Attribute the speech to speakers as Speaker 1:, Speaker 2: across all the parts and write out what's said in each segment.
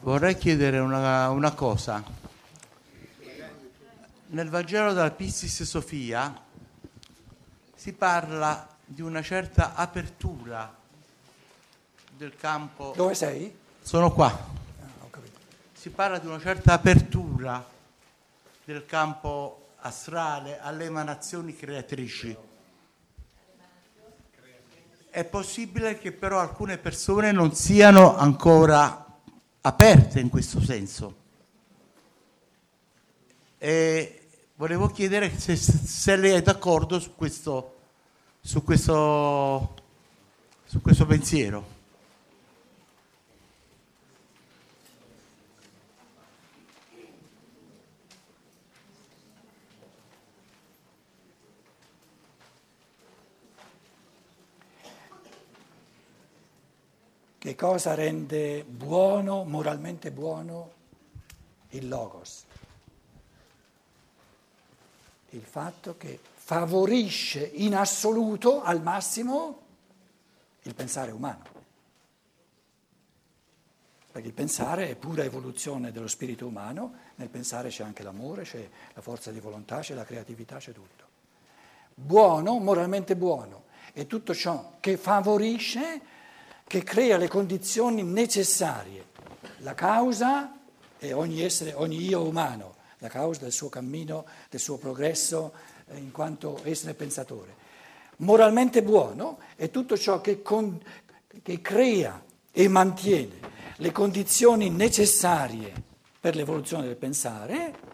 Speaker 1: Vorrei chiedere una, una cosa. Nel Vangelo della Pistis Sofia si parla di una certa apertura del campo.
Speaker 2: Dove sei?
Speaker 1: Sono qua.
Speaker 2: Ah.
Speaker 1: Si parla di una certa apertura del campo astrale alle emanazioni creatrici. È possibile che però alcune persone non siano ancora aperte in questo senso. E volevo chiedere se, se lei è d'accordo su questo, su questo, su questo pensiero.
Speaker 2: Che cosa rende buono, moralmente buono, il logos? Il fatto che favorisce in assoluto, al massimo, il pensare umano. Perché il pensare è pura evoluzione dello spirito umano, nel pensare c'è anche l'amore, c'è la forza di volontà, c'è la creatività, c'è tutto. Buono, moralmente buono, è tutto ciò che favorisce che crea le condizioni necessarie. La causa è ogni, essere, ogni io umano, la causa del suo cammino, del suo progresso eh, in quanto essere pensatore. Moralmente buono è tutto ciò che, con, che crea e mantiene le condizioni necessarie per l'evoluzione del pensare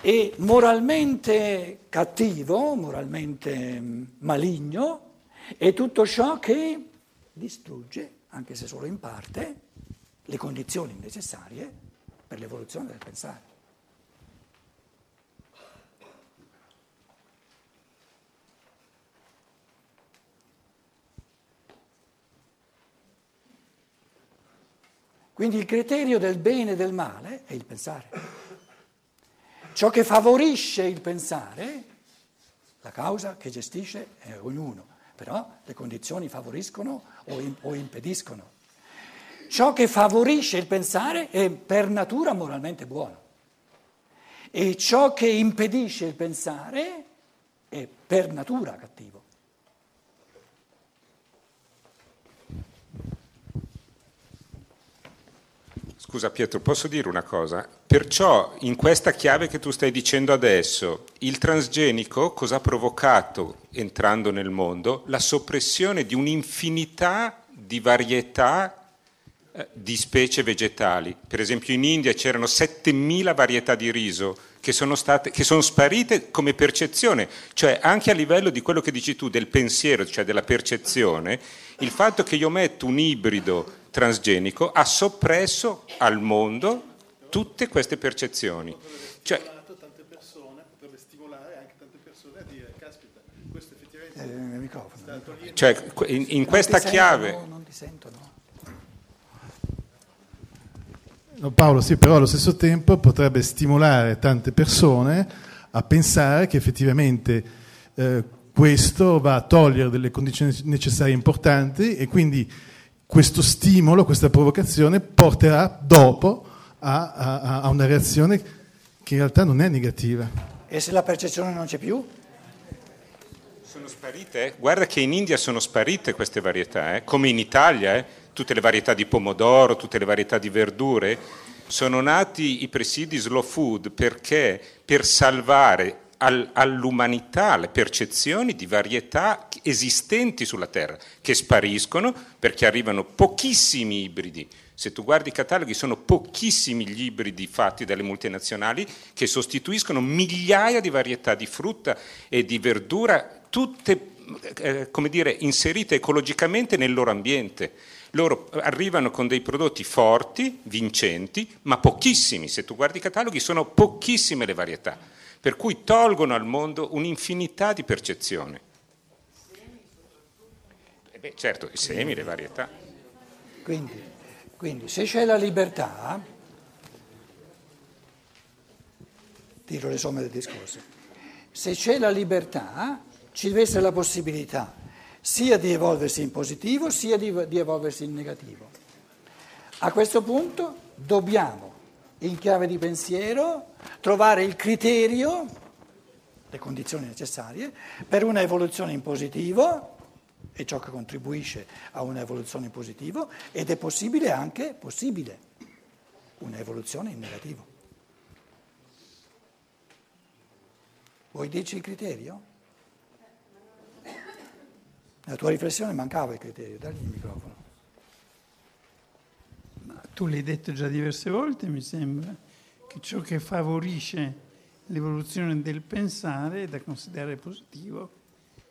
Speaker 2: e moralmente cattivo, moralmente mm, maligno, è tutto ciò che distrugge, anche se solo in parte, le condizioni necessarie per l'evoluzione del pensare. Quindi il criterio del bene e del male è il pensare. Ciò che favorisce il pensare, la causa che gestisce è ognuno però le condizioni favoriscono o, in, o impediscono. Ciò che favorisce il pensare è per natura moralmente buono e ciò che impedisce il pensare è per natura cattivo.
Speaker 3: Scusa Pietro, posso dire una cosa? Perciò in questa chiave che tu stai dicendo adesso, il transgenico cosa ha provocato entrando nel mondo? La soppressione di un'infinità di varietà eh, di specie vegetali. Per esempio in India c'erano 7000 varietà di riso che sono, state, che sono sparite come percezione, cioè anche a livello di quello che dici tu, del pensiero, cioè della percezione, il fatto che io metto un ibrido transgenico ha soppresso al mondo tutte queste percezioni. Cioè, tante persone, potrebbe stimolare anche tante persone a dire, caspita, questo effettivamente... Eh, microfono, cioè, in, in questa chiave...
Speaker 2: Sentono, non ti sentono.
Speaker 4: No, Paolo, sì, però allo stesso tempo potrebbe stimolare tante persone a pensare che effettivamente eh, questo va a togliere delle condizioni necessarie importanti e quindi questo stimolo, questa provocazione porterà dopo a, a, a, una reazione che in realtà non è negativa.
Speaker 2: E se la percezione non c'è più?
Speaker 3: Sono sparite? Guarda che in India sono sparite queste varietà, eh? come in Italia, eh? tutte le varietà di pomodoro, tutte le varietà di verdure. Sono nati i presidi slow food perché per salvare al, all'umanità le percezioni di varietà esistenti sulla Terra, che spariscono perché arrivano pochissimi ibridi. Se tu guardi i cataloghi sono pochissimi gli ibridi fatti dalle multinazionali che sostituiscono migliaia di varietà di frutta e di verdura, tutte eh, come dire, inserite ecologicamente nel loro ambiente. Loro arrivano con dei prodotti forti, vincenti, ma pochissimi. Se tu guardi i cataloghi sono pochissime le varietà per cui tolgono al mondo un'infinità di percezioni. Eh beh, certo, i semi, le varietà.
Speaker 2: Quindi, quindi se c'è la libertà, tiro le somme del discorso, se c'è la libertà ci deve essere la possibilità sia di evolversi in positivo sia di, di evolversi in negativo. A questo punto dobbiamo, in chiave di pensiero, trovare il criterio, le condizioni necessarie, per una evoluzione in positivo, e ciò che contribuisce a una evoluzione in positivo, ed è possibile anche, possibile, una evoluzione in negativo. Vuoi dirci il criterio? Nella tua riflessione mancava il criterio, dagli il microfono.
Speaker 5: Tu l'hai detto già diverse volte, mi sembra, che ciò che favorisce l'evoluzione del pensare è da considerare positivo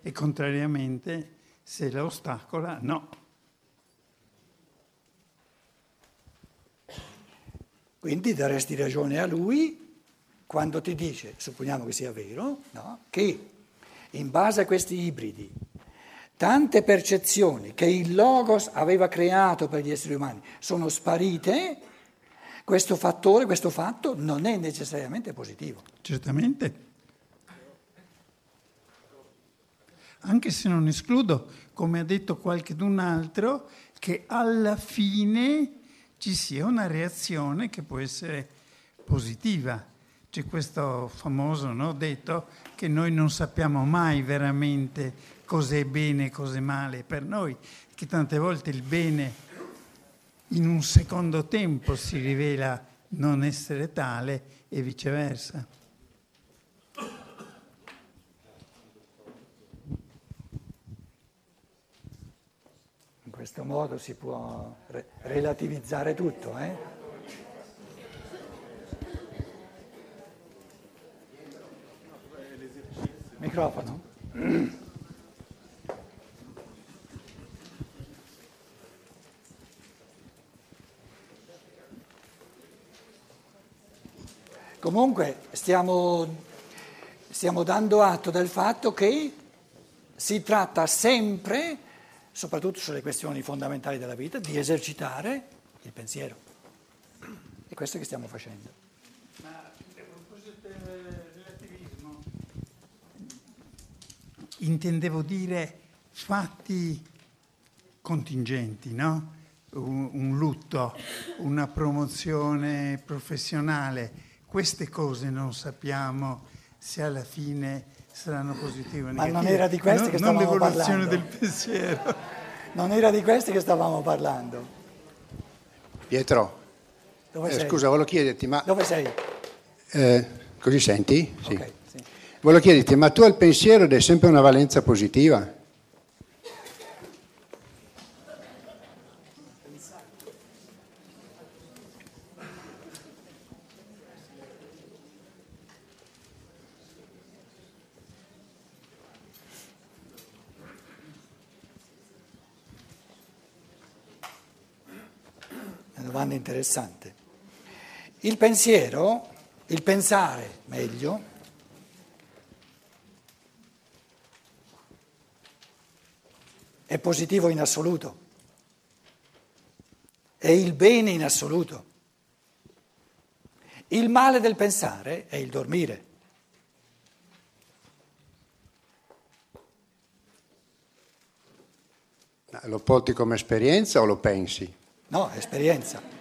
Speaker 5: e contrariamente se la ostacola no.
Speaker 2: Quindi daresti ragione a lui quando ti dice, supponiamo che sia vero, no? che in base a questi ibridi tante percezioni che il Logos aveva creato per gli esseri umani sono sparite, questo fattore, questo fatto non è necessariamente positivo.
Speaker 5: Certamente. Anche se non escludo, come ha detto qualcun altro, che alla fine ci sia una reazione che può essere positiva. C'è questo famoso no, detto che noi non sappiamo mai veramente cos'è bene e cos'è male per noi, che tante volte il bene in un secondo tempo si rivela non essere tale e viceversa.
Speaker 2: In questo modo si può re- relativizzare tutto, eh? Microfono. Comunque stiamo, stiamo dando atto del fatto che si tratta sempre, soprattutto sulle questioni fondamentali della vita, di esercitare il pensiero. È questo che stiamo facendo.
Speaker 5: Ma a proposito del relativismo, intendevo dire fatti contingenti, no? Un, un lutto, una promozione professionale, queste cose non sappiamo se alla fine saranno positive o negative.
Speaker 2: Ma non era di queste
Speaker 5: non,
Speaker 2: che stavamo
Speaker 5: Non l'evoluzione
Speaker 2: parlando.
Speaker 5: del pensiero.
Speaker 2: Non era di questi che stavamo parlando.
Speaker 6: Pietro,
Speaker 2: Dove
Speaker 6: eh,
Speaker 2: sei?
Speaker 6: scusa, volevo chiederti, ma
Speaker 2: Dove sei?
Speaker 6: eh, così senti? Sì.
Speaker 2: Ok, sì.
Speaker 6: Volevo chiederti, ma tu al pensiero dai sempre una valenza positiva?
Speaker 2: Una domanda interessante. Il pensiero, il pensare meglio, è positivo in assoluto, è il bene in assoluto. Il male del pensare è il dormire.
Speaker 6: Lo porti come esperienza o lo pensi?
Speaker 2: No, esperienza.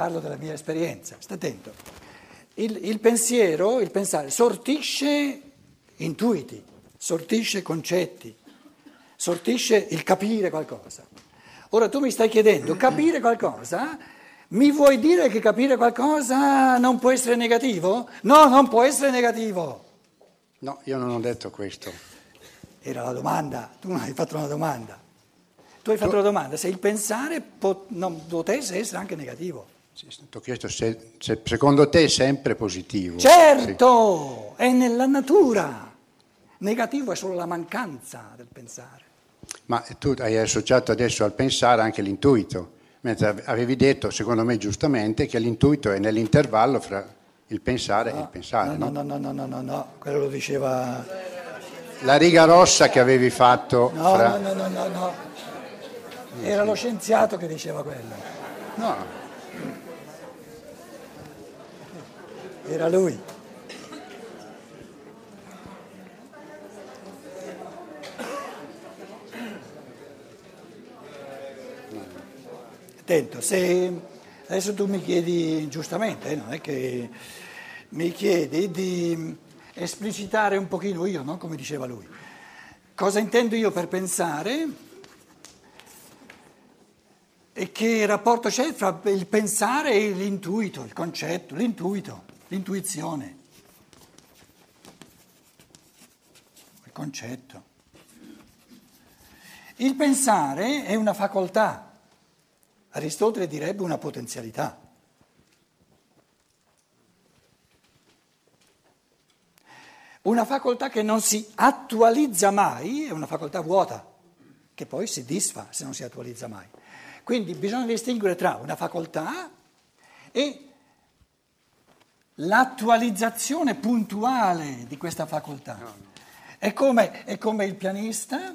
Speaker 2: Parlo della mia esperienza, sta attento. Il, il pensiero, il pensare, sortisce intuiti, sortisce concetti, sortisce il capire qualcosa. Ora tu mi stai chiedendo, capire qualcosa? Mi vuoi dire che capire qualcosa non può essere negativo? No, non può essere negativo.
Speaker 6: No, io non ho detto questo.
Speaker 2: Era la domanda, tu non hai fatto una domanda. Tu hai fatto una domanda se il pensare pot- non potesse essere anche negativo.
Speaker 6: Sì, Ti ho chiesto se, se secondo te è sempre positivo.
Speaker 2: Certo, è nella natura. Negativo è solo la mancanza del pensare.
Speaker 6: Sì. Ma tu hai associato adesso al pensare anche l'intuito, mentre avevi detto, secondo me giustamente, che l'intuito è nell'intervallo fra il pensare e il pensare.
Speaker 2: No,
Speaker 6: no?
Speaker 2: no, no, no, no, no, no, quello lo diceva...
Speaker 6: La riga rossa che avevi fatto
Speaker 2: No,
Speaker 6: fra...
Speaker 2: no, no, no, no, no. Era lo scienziato che diceva quello.
Speaker 6: No,
Speaker 2: Era lui. attento, se adesso tu mi chiedi giustamente, eh, non è che mi chiedi di esplicitare un pochino io, no? come diceva lui, cosa intendo io per pensare e che rapporto c'è tra il pensare e l'intuito, il concetto, l'intuito, l'intuizione, il concetto. Il pensare è una facoltà, Aristotele direbbe una potenzialità. Una facoltà che non si attualizza mai è una facoltà vuota, che poi si disfa se non si attualizza mai. Quindi bisogna distinguere tra una facoltà e l'attualizzazione puntuale di questa facoltà. È come, è come il pianista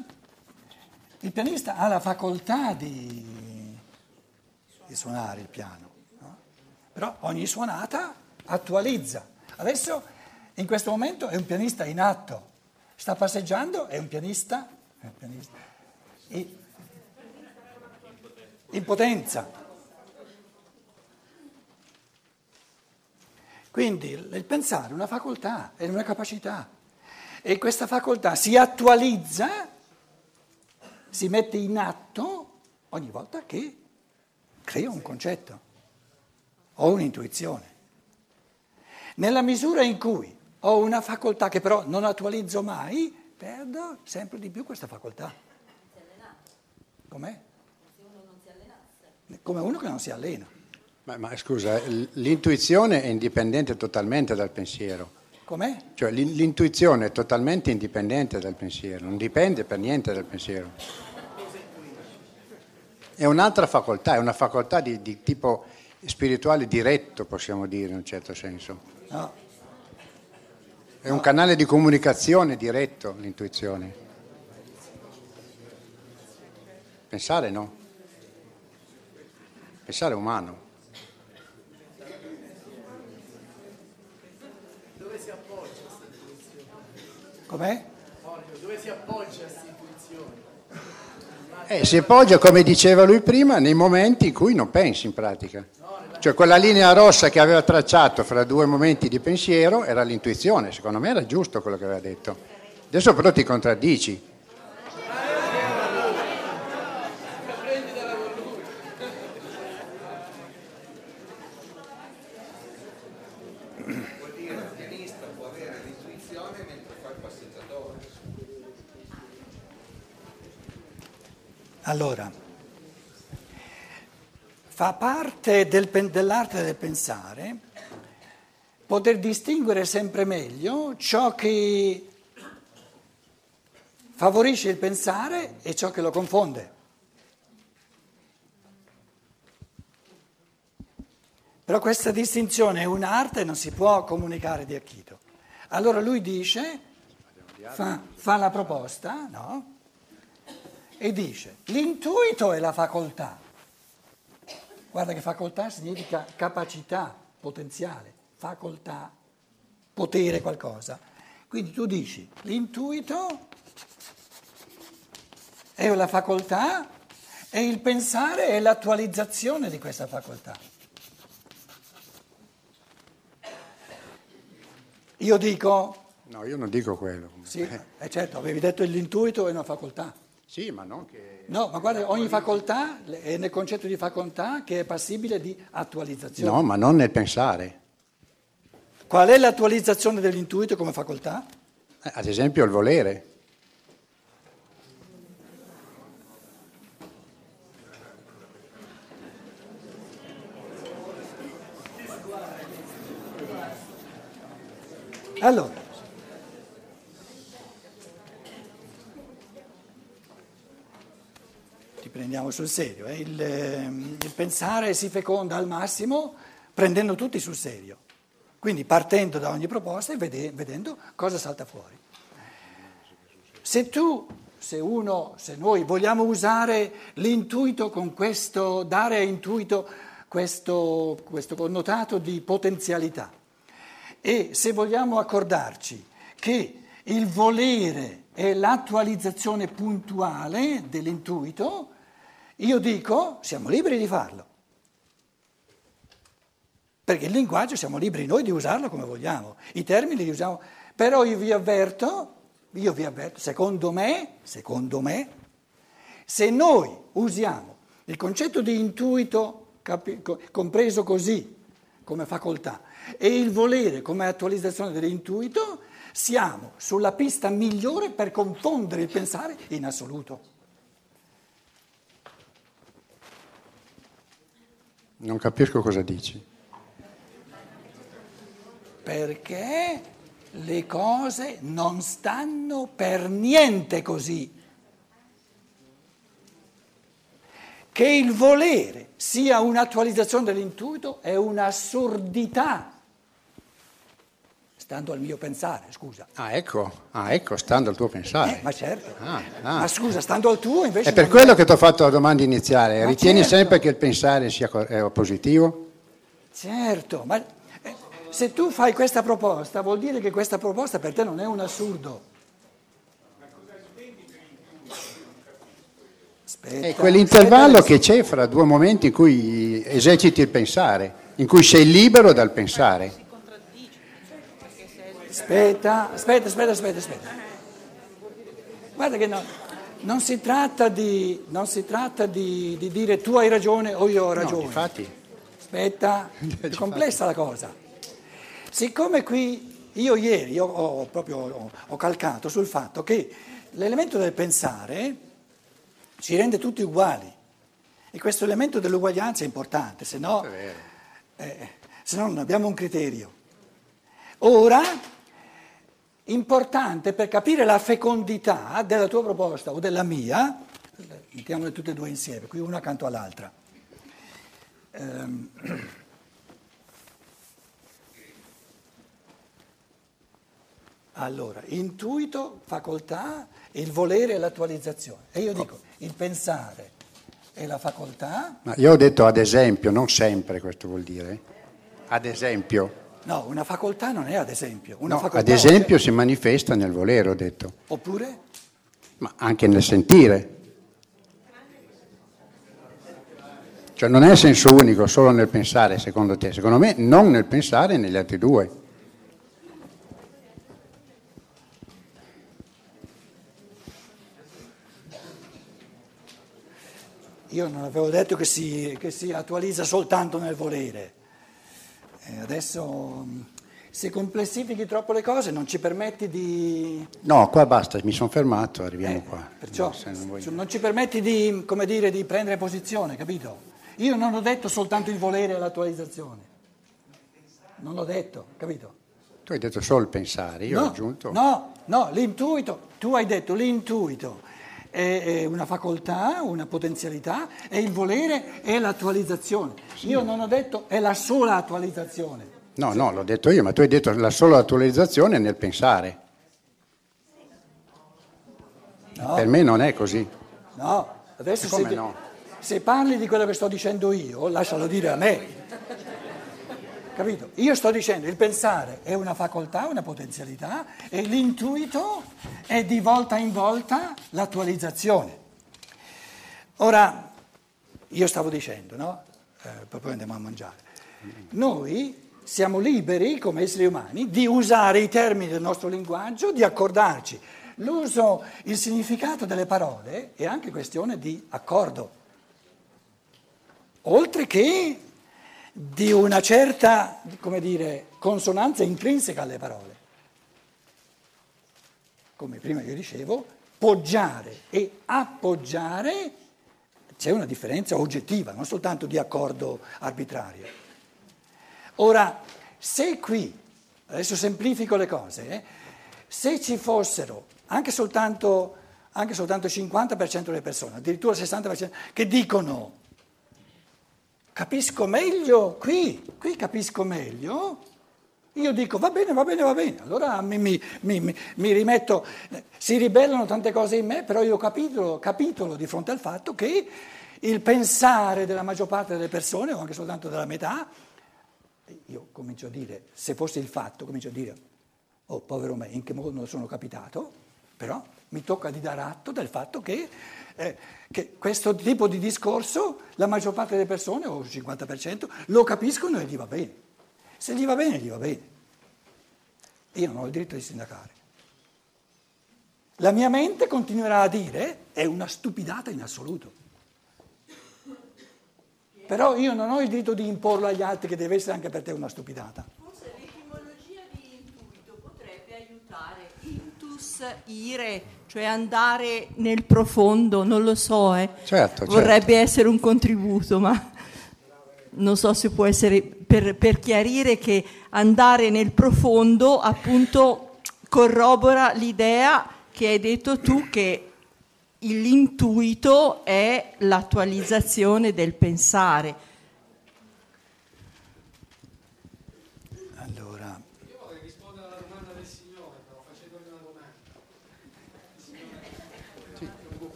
Speaker 2: il pianista ha la facoltà di, di suonare il piano, no? però ogni suonata attualizza. Adesso, in questo momento, è un pianista in atto, sta passeggiando, è un pianista, è un pianista in potenza. Quindi il pensare è una facoltà, è una capacità e questa facoltà si attualizza si mette in atto ogni volta che crea un concetto o un'intuizione. Nella misura in cui ho una facoltà che però non attualizzo mai, perdo sempre di più questa facoltà. Com'è? Come uno che non si allena.
Speaker 6: Ma, ma scusa, l'intuizione è indipendente totalmente dal pensiero.
Speaker 2: Com'è?
Speaker 6: Cioè l'intuizione è totalmente indipendente dal pensiero, non dipende per niente dal pensiero. È un'altra facoltà, è una facoltà di, di tipo spirituale diretto, possiamo dire in un certo senso.
Speaker 2: No.
Speaker 6: È un canale di comunicazione diretto l'intuizione. Pensare no. Pensare è umano.
Speaker 2: Com'è?
Speaker 1: Dove si appoggia questa intuizione?
Speaker 6: Eh, si appoggia, come diceva lui prima, nei momenti in cui non pensi in pratica. Cioè quella linea rossa che aveva tracciato fra due momenti di pensiero era l'intuizione, secondo me era giusto quello che aveva detto. Adesso però ti contraddici.
Speaker 2: Allora, fa parte del, dell'arte del pensare poter distinguere sempre meglio ciò che favorisce il pensare e ciò che lo confonde. Però questa distinzione è un'arte e non si può comunicare di acchito. Allora lui dice, fa, fa la proposta, no? E dice l'intuito è la facoltà. Guarda che facoltà significa capacità, potenziale, facoltà, potere qualcosa. Quindi tu dici l'intuito è la facoltà e il pensare è l'attualizzazione di questa facoltà. Io dico...
Speaker 6: No, io non dico quello.
Speaker 2: Sì, eh certo, avevi detto che l'intuito è una facoltà.
Speaker 6: Sì, ma non che...
Speaker 2: No, ma guarda, ogni facoltà è nel concetto di facoltà che è passibile di attualizzazione.
Speaker 6: No, ma non nel pensare.
Speaker 2: Qual è l'attualizzazione dell'intuito come facoltà?
Speaker 6: Eh, ad esempio il volere.
Speaker 2: Allora, prendiamo sul serio, eh? il, ehm, il, pensare si feconda al massimo prendendo tutti sul serio, quindi partendo da ogni proposta e vede, vedendo cosa salta fuori. Se tu, se uno, se noi vogliamo usare l'intuito con questo, dare a intuito questo, questo connotato di potenzialità e se vogliamo accordarci che il volere è l'attualizzazione puntuale dell'intuito, Io dico, siamo liberi di farlo. Perché il linguaggio siamo liberi noi di usarlo come vogliamo, i termini li usiamo. Però io vi avverto, io vi avverto, secondo me, secondo me, se noi usiamo il concetto di intuito capi- compreso così, come facoltà, e il volere come attualizzazione dell'intuito, siamo sulla pista migliore per confondere il pensare in assoluto.
Speaker 6: Non capisco cosa dici.
Speaker 2: Perché le cose non stanno per niente così. Che il volere sia un'attualizzazione dell'intuito è un'assurdità, stando al mio pensare, scusa.
Speaker 6: Ah ecco, ah, ecco stando al tuo pensare.
Speaker 2: Eh, ma certo.
Speaker 6: Ah, ah.
Speaker 2: Ma scusa, stando al tuo invece...
Speaker 6: È per quello che ti ho fatto la domanda iniziale.
Speaker 2: Ma
Speaker 6: Ritieni
Speaker 2: certo.
Speaker 6: sempre che il pensare sia è positivo?
Speaker 2: Certo, ma eh, se tu fai questa proposta vuol dire che questa proposta per te non è un assurdo. Aspetta,
Speaker 6: È quell'intervallo
Speaker 2: aspetta,
Speaker 6: che c'è fra due momenti in cui eserciti il pensare, in cui sei libero dal pensare.
Speaker 2: Aspetta, aspetta, aspetta, aspetta, aspetta. Guarda che no, non si tratta, di, non si tratta di, di dire tu hai ragione o io ho
Speaker 6: No,
Speaker 2: ragione.
Speaker 6: infatti,
Speaker 2: Aspetta, è complessa la cosa. Siccome qui io ieri io ho proprio ho, ho calcato sul fatto che l'elemento del pensare ci rende tutti uguali e questo elemento dell'uguaglianza è importante, se no, eh, se no non abbiamo un criterio. Ora, importante per capire la fecondità della tua proposta o della mia, mettiamole tutte e due insieme, qui una accanto all'altra. Ehm, Allora, intuito, facoltà, il volere e l'attualizzazione. E io dico, il pensare e la facoltà,
Speaker 6: ma io ho detto ad esempio, non sempre questo vuol dire. Ad esempio,
Speaker 2: no, una facoltà non è ad esempio. Una
Speaker 6: No, ad esempio si manifesta nel volere, ho detto,
Speaker 2: Oppure?
Speaker 6: ma anche nel sentire. Cioè non è senso unico solo nel pensare, secondo te. Secondo me non nel pensare negli altri due.
Speaker 2: Io non avevo detto che si, che si attualizza soltanto nel volere. Adesso, mh, se complessifichi troppo le cose, non ci permetti di...
Speaker 6: No, qua basta, mi sono fermato, arriviamo
Speaker 2: Eh,
Speaker 6: qua.
Speaker 2: Perciò
Speaker 6: Se non voglio-
Speaker 2: non ci permetti di, come dire, di prendere posizione, capito? Io non ho detto soltanto il volere e l'attualizzazione. Non l'ho detto, capito?
Speaker 6: Tu hai detto solo il pensare, io ho
Speaker 2: no,
Speaker 6: aggiunto...
Speaker 2: no, no, l'intuito, tu hai detto l'intuito è, è una facoltà, una potenzialità e il volere è l'attualizzazione. Io non ho detto è la sola attualizzazione.
Speaker 6: No, no, l'ho detto io, ma tu hai detto la sola attualizzazione è nel pensare. Per me non è così.
Speaker 2: No, adesso se,
Speaker 6: no?
Speaker 2: se parli di quello che sto dicendo io, lascialo dire a me. Capito? Io sto dicendo il pensare è una facoltà, una potenzialità e l'intuito è di volta in volta l'attualizzazione. Ora, io stavo dicendo, no? Eh, poi andiamo a mangiare. Noi siamo liberi come esseri umani di usare i termini del nostro linguaggio, di accordarci. L'uso, il significato delle parole è anche questione di accordo, oltre che di una certa, come dire, consonanza intrinseca alle parole. Come prima io dicevo, poggiare e appoggiare c'è una differenza oggettiva, non soltanto di accordo arbitrario. Ora, se qui, adesso semplifico le cose, eh, se ci fossero anche soltanto, anche soltanto il 50% delle persone, addirittura il 60%, che dicono capisco meglio qui, qui capisco meglio, io dico va bene, va bene, va bene, allora mi, mi- mi- mi- rimetto, si ribellano tante cose in me, però io capitolo, capitolo di fronte al fatto che il pensare della maggior parte delle persone, o anche soltanto della metà, io comincio a dire, se fosse il fatto, comincio a dire, oh povero me, in che modo sono capitato, però mi tocca di dar atto del fatto che, eh, che questo tipo di discorso la maggior parte delle persone, o il 50%, lo capiscono e gli va bene. Se gli va bene, gli va bene. Io non ho il diritto di sindacare. La mia mente continuerà a dire è una stupidata in assoluto. Però io non ho il diritto di imporlo agli altri che deve essere anche per te una stupidata.
Speaker 7: Forse l'etimologia di intuito potrebbe aiutare. Intus ire, cioè andare nel profondo, non lo so, eh.
Speaker 6: Certo,
Speaker 7: vorrebbe
Speaker 6: certo.
Speaker 7: essere un contributo, ma non so se può essere per, per chiarire che andare nel profondo appunto corrobora l'idea che hai detto tu che l'intuito è l'attualizzazione del pensare.
Speaker 2: Allora,
Speaker 8: Io vorrei rispondere alla domanda del Signore, però facendogli una domanda.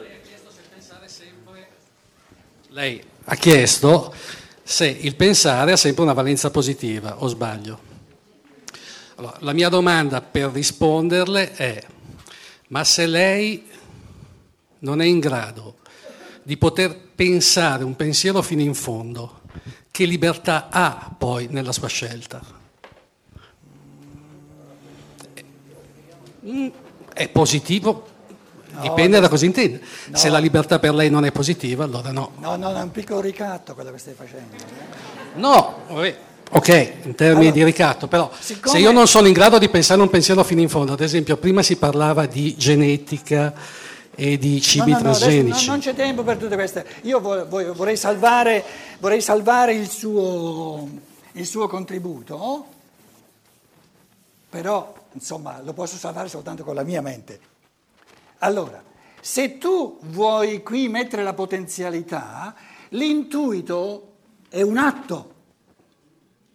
Speaker 8: Lei ha chiesto se pensare sempre. Lei ha chiesto se il pensare ha sempre una valenza positiva, o sbaglio? Allora, la mia domanda per risponderle è: ma se lei non è in grado di poter pensare un pensiero fino in fondo, che libertà ha poi nella sua scelta? Mm, È positivo? Dipende da cosa intende. Se la libertà per lei non è positiva, allora no.
Speaker 2: no, no, è un piccolo ricatto quello che stai facendo.
Speaker 8: No, vabbè, ok, in termini
Speaker 2: Allora,
Speaker 8: di ricatto, però
Speaker 2: siccome-
Speaker 8: se io non sono in grado di pensare un pensiero fino in fondo, ad esempio prima si parlava di genetica e di cibi
Speaker 2: no, no, no,
Speaker 8: transgenici.
Speaker 2: non, non c'è tempo per tutte queste. Io vo- vo- vorrei salvare, vorrei salvare il, suo, il suo contributo, però insomma lo posso salvare soltanto con la mia mente. Allora, se tu vuoi qui mettere la potenzialità, l'intuito è un atto.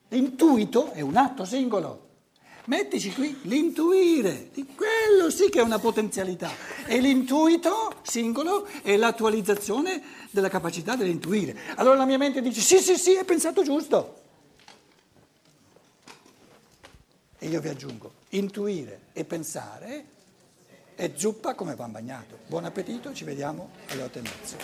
Speaker 2: L'intuito è un atto singolo. Mettici qui l'intuire, quello sì che è una potenzialità. E l'intuito singolo è l'attualizzazione della capacità dell'intuire. Allora la mia mente dice sì, sì, sì, hai pensato giusto. E io vi aggiungo, intuire e pensare è zuppa come pan bagnato. Buon appetito, ci vediamo alle otto e mezzo.